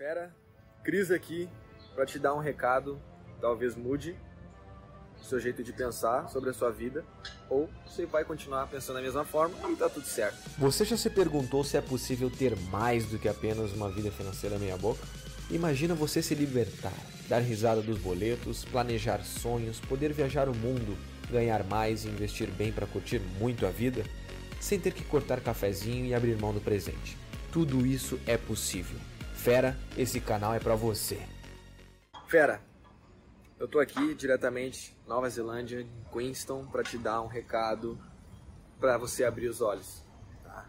Fera, Cris aqui para te dar um recado, talvez mude o seu jeito de pensar sobre a sua vida, ou você vai continuar pensando da mesma forma e tá tudo certo. Você já se perguntou se é possível ter mais do que apenas uma vida financeira meia boca? Imagina você se libertar, dar risada dos boletos, planejar sonhos, poder viajar o mundo, ganhar mais e investir bem para curtir muito a vida, sem ter que cortar cafezinho e abrir mão do presente. Tudo isso é possível. Fera, esse canal é para você. Fera, eu tô aqui diretamente Nova Zelândia, em Queenstown, para te dar um recado para você abrir os olhos. Tá?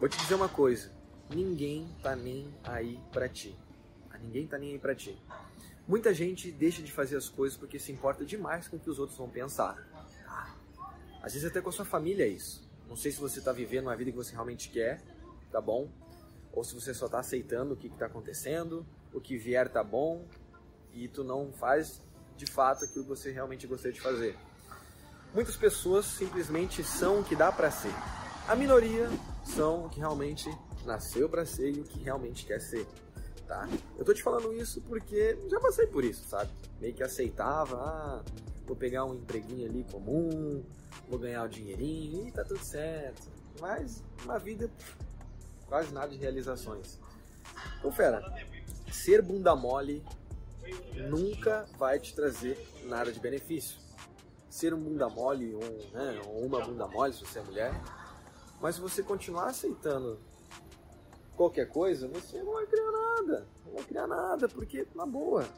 Vou te dizer uma coisa: ninguém tá nem aí para ti. Ninguém tá nem aí para ti. Muita gente deixa de fazer as coisas porque se importa demais com o que os outros vão pensar. Tá? Às vezes até com a sua família é isso. Não sei se você está vivendo uma vida que você realmente quer, tá bom? Ou se você só está aceitando o que está acontecendo, o que vier tá bom e tu não faz de fato aquilo que você realmente gostaria de fazer. Muitas pessoas simplesmente são o que dá para ser. A minoria são o que realmente nasceu para ser e o que realmente quer ser. Tá? Eu tô te falando isso porque já passei por isso, sabe? Meio que aceitava, ah, vou pegar um empreguinho ali comum, vou ganhar o um dinheirinho e tá tudo certo. Mas uma vida quase nada de realizações. Então, fera, ser bunda mole nunca vai te trazer nada de benefício. Ser um bunda mole um, né, uma bunda mole se você é mulher, mas se você continuar aceitando qualquer coisa, você não vai criar nada. Não vai criar nada, porque, na boa,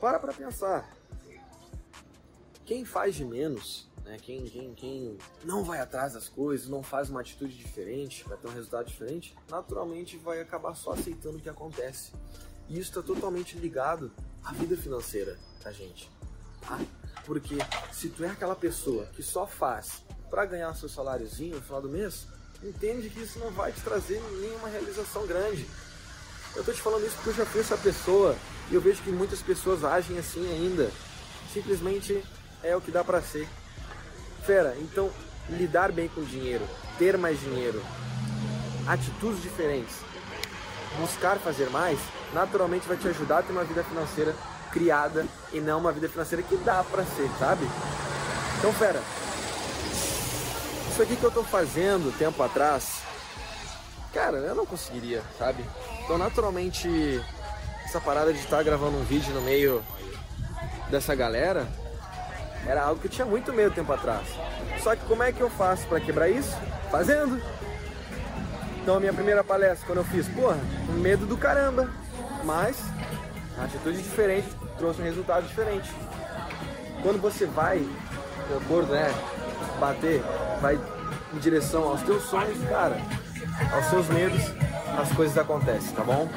para pra pensar. Quem faz de menos, né, quem, quem, quem não vai atrás das coisas, não faz uma atitude diferente, vai ter um resultado diferente, naturalmente vai acabar só aceitando o que acontece. E isso está totalmente ligado à vida financeira da gente. Tá? Porque se tu é aquela pessoa que só faz para ganhar seu saláriozinho no final do mês, entende que isso não vai te trazer nenhuma realização grande. Eu tô te falando isso porque eu já fui essa pessoa e eu vejo que muitas pessoas agem assim ainda. Simplesmente é o que dá para ser. Fera, então lidar bem com dinheiro, ter mais dinheiro, atitudes diferentes, buscar fazer mais, naturalmente vai te ajudar a ter uma vida financeira criada e não uma vida financeira que dá para ser, sabe? Então, fera, isso aqui que eu tô fazendo tempo atrás, cara, eu não conseguiria, sabe? Então, naturalmente, essa parada de estar gravando um vídeo no meio dessa galera era algo que eu tinha muito medo tempo atrás. Só que como é que eu faço para quebrar isso? Fazendo. Então, a minha primeira palestra, quando eu fiz, porra, medo do caramba, mas a atitude diferente trouxe um resultado diferente. Quando você vai, de acordo, né, bater, vai em direção aos teus sonhos, cara, aos seus medos, as coisas acontecem, tá bom?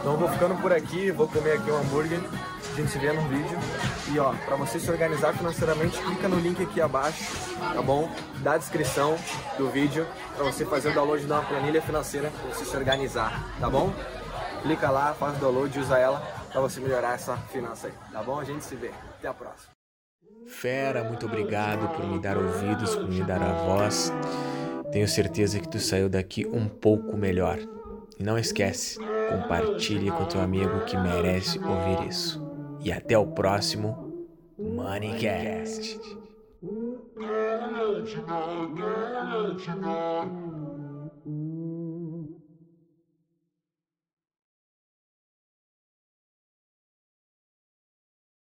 Então vou ficando por aqui, vou comer aqui um hambúrguer, gente se vê no vídeo. E ó, para você se organizar financeiramente, clica no link aqui abaixo, tá bom? Da descrição do vídeo, para você fazer o download de uma planilha financeira para você se organizar, tá bom? Clica lá, faz o download e usa ela para você melhorar essa finança aí, tá bom? A gente se vê. Até a próxima. Fera, muito obrigado por me dar ouvidos, por me dar a voz. Tenho certeza que tu saiu daqui um pouco melhor. E não esquece, compartilhe com teu amigo que merece ouvir isso. E até o próximo Moneycast.